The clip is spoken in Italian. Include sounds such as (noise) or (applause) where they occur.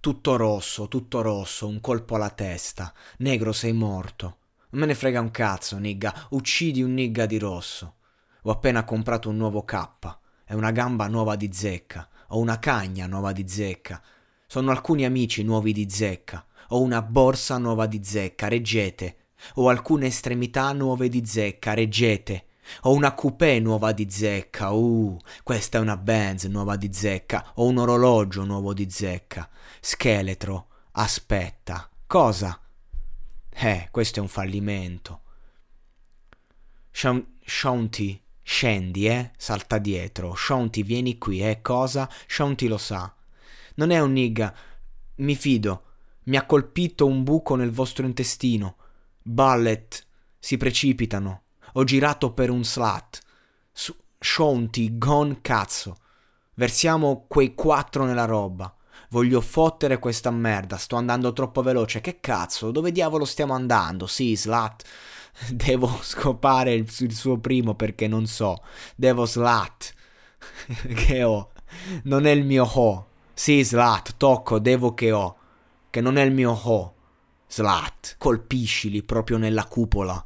Tutto rosso, tutto rosso, un colpo alla testa. Negro sei morto. Non me ne frega un cazzo, nigga. Uccidi un nigga di rosso. Ho appena comprato un nuovo K. È una gamba nuova di zecca. Ho una cagna nuova di zecca. Sono alcuni amici nuovi di zecca. Ho una borsa nuova di zecca. Reggete. Ho alcune estremità nuove di zecca. Reggete. Ho una coupé nuova di zecca. Uh, questa è una Benz nuova di zecca. Ho un orologio nuovo di zecca. Scheletro, aspetta. Cosa? Eh, questo è un fallimento. Shaun- Shaunti, scendi, eh? Salta dietro. Shaunti, vieni qui, eh? Cosa? Shaunti lo sa. Non è un nigga. Mi fido. Mi ha colpito un buco nel vostro intestino. Bullet. Si precipitano. Ho girato per un slat. Su- Shaunti, gon cazzo. Versiamo quei quattro nella roba. Voglio fottere questa merda, sto andando troppo veloce. Che cazzo? Dove diavolo stiamo andando? Sì, slat. (laughs) Devo scopare il, il suo primo perché non so. Devo slat. (laughs) che ho. Non è il mio ho. Sì, slat, tocco, devo che ho. Che non è il mio ho. Slat, colpiscili proprio nella cupola.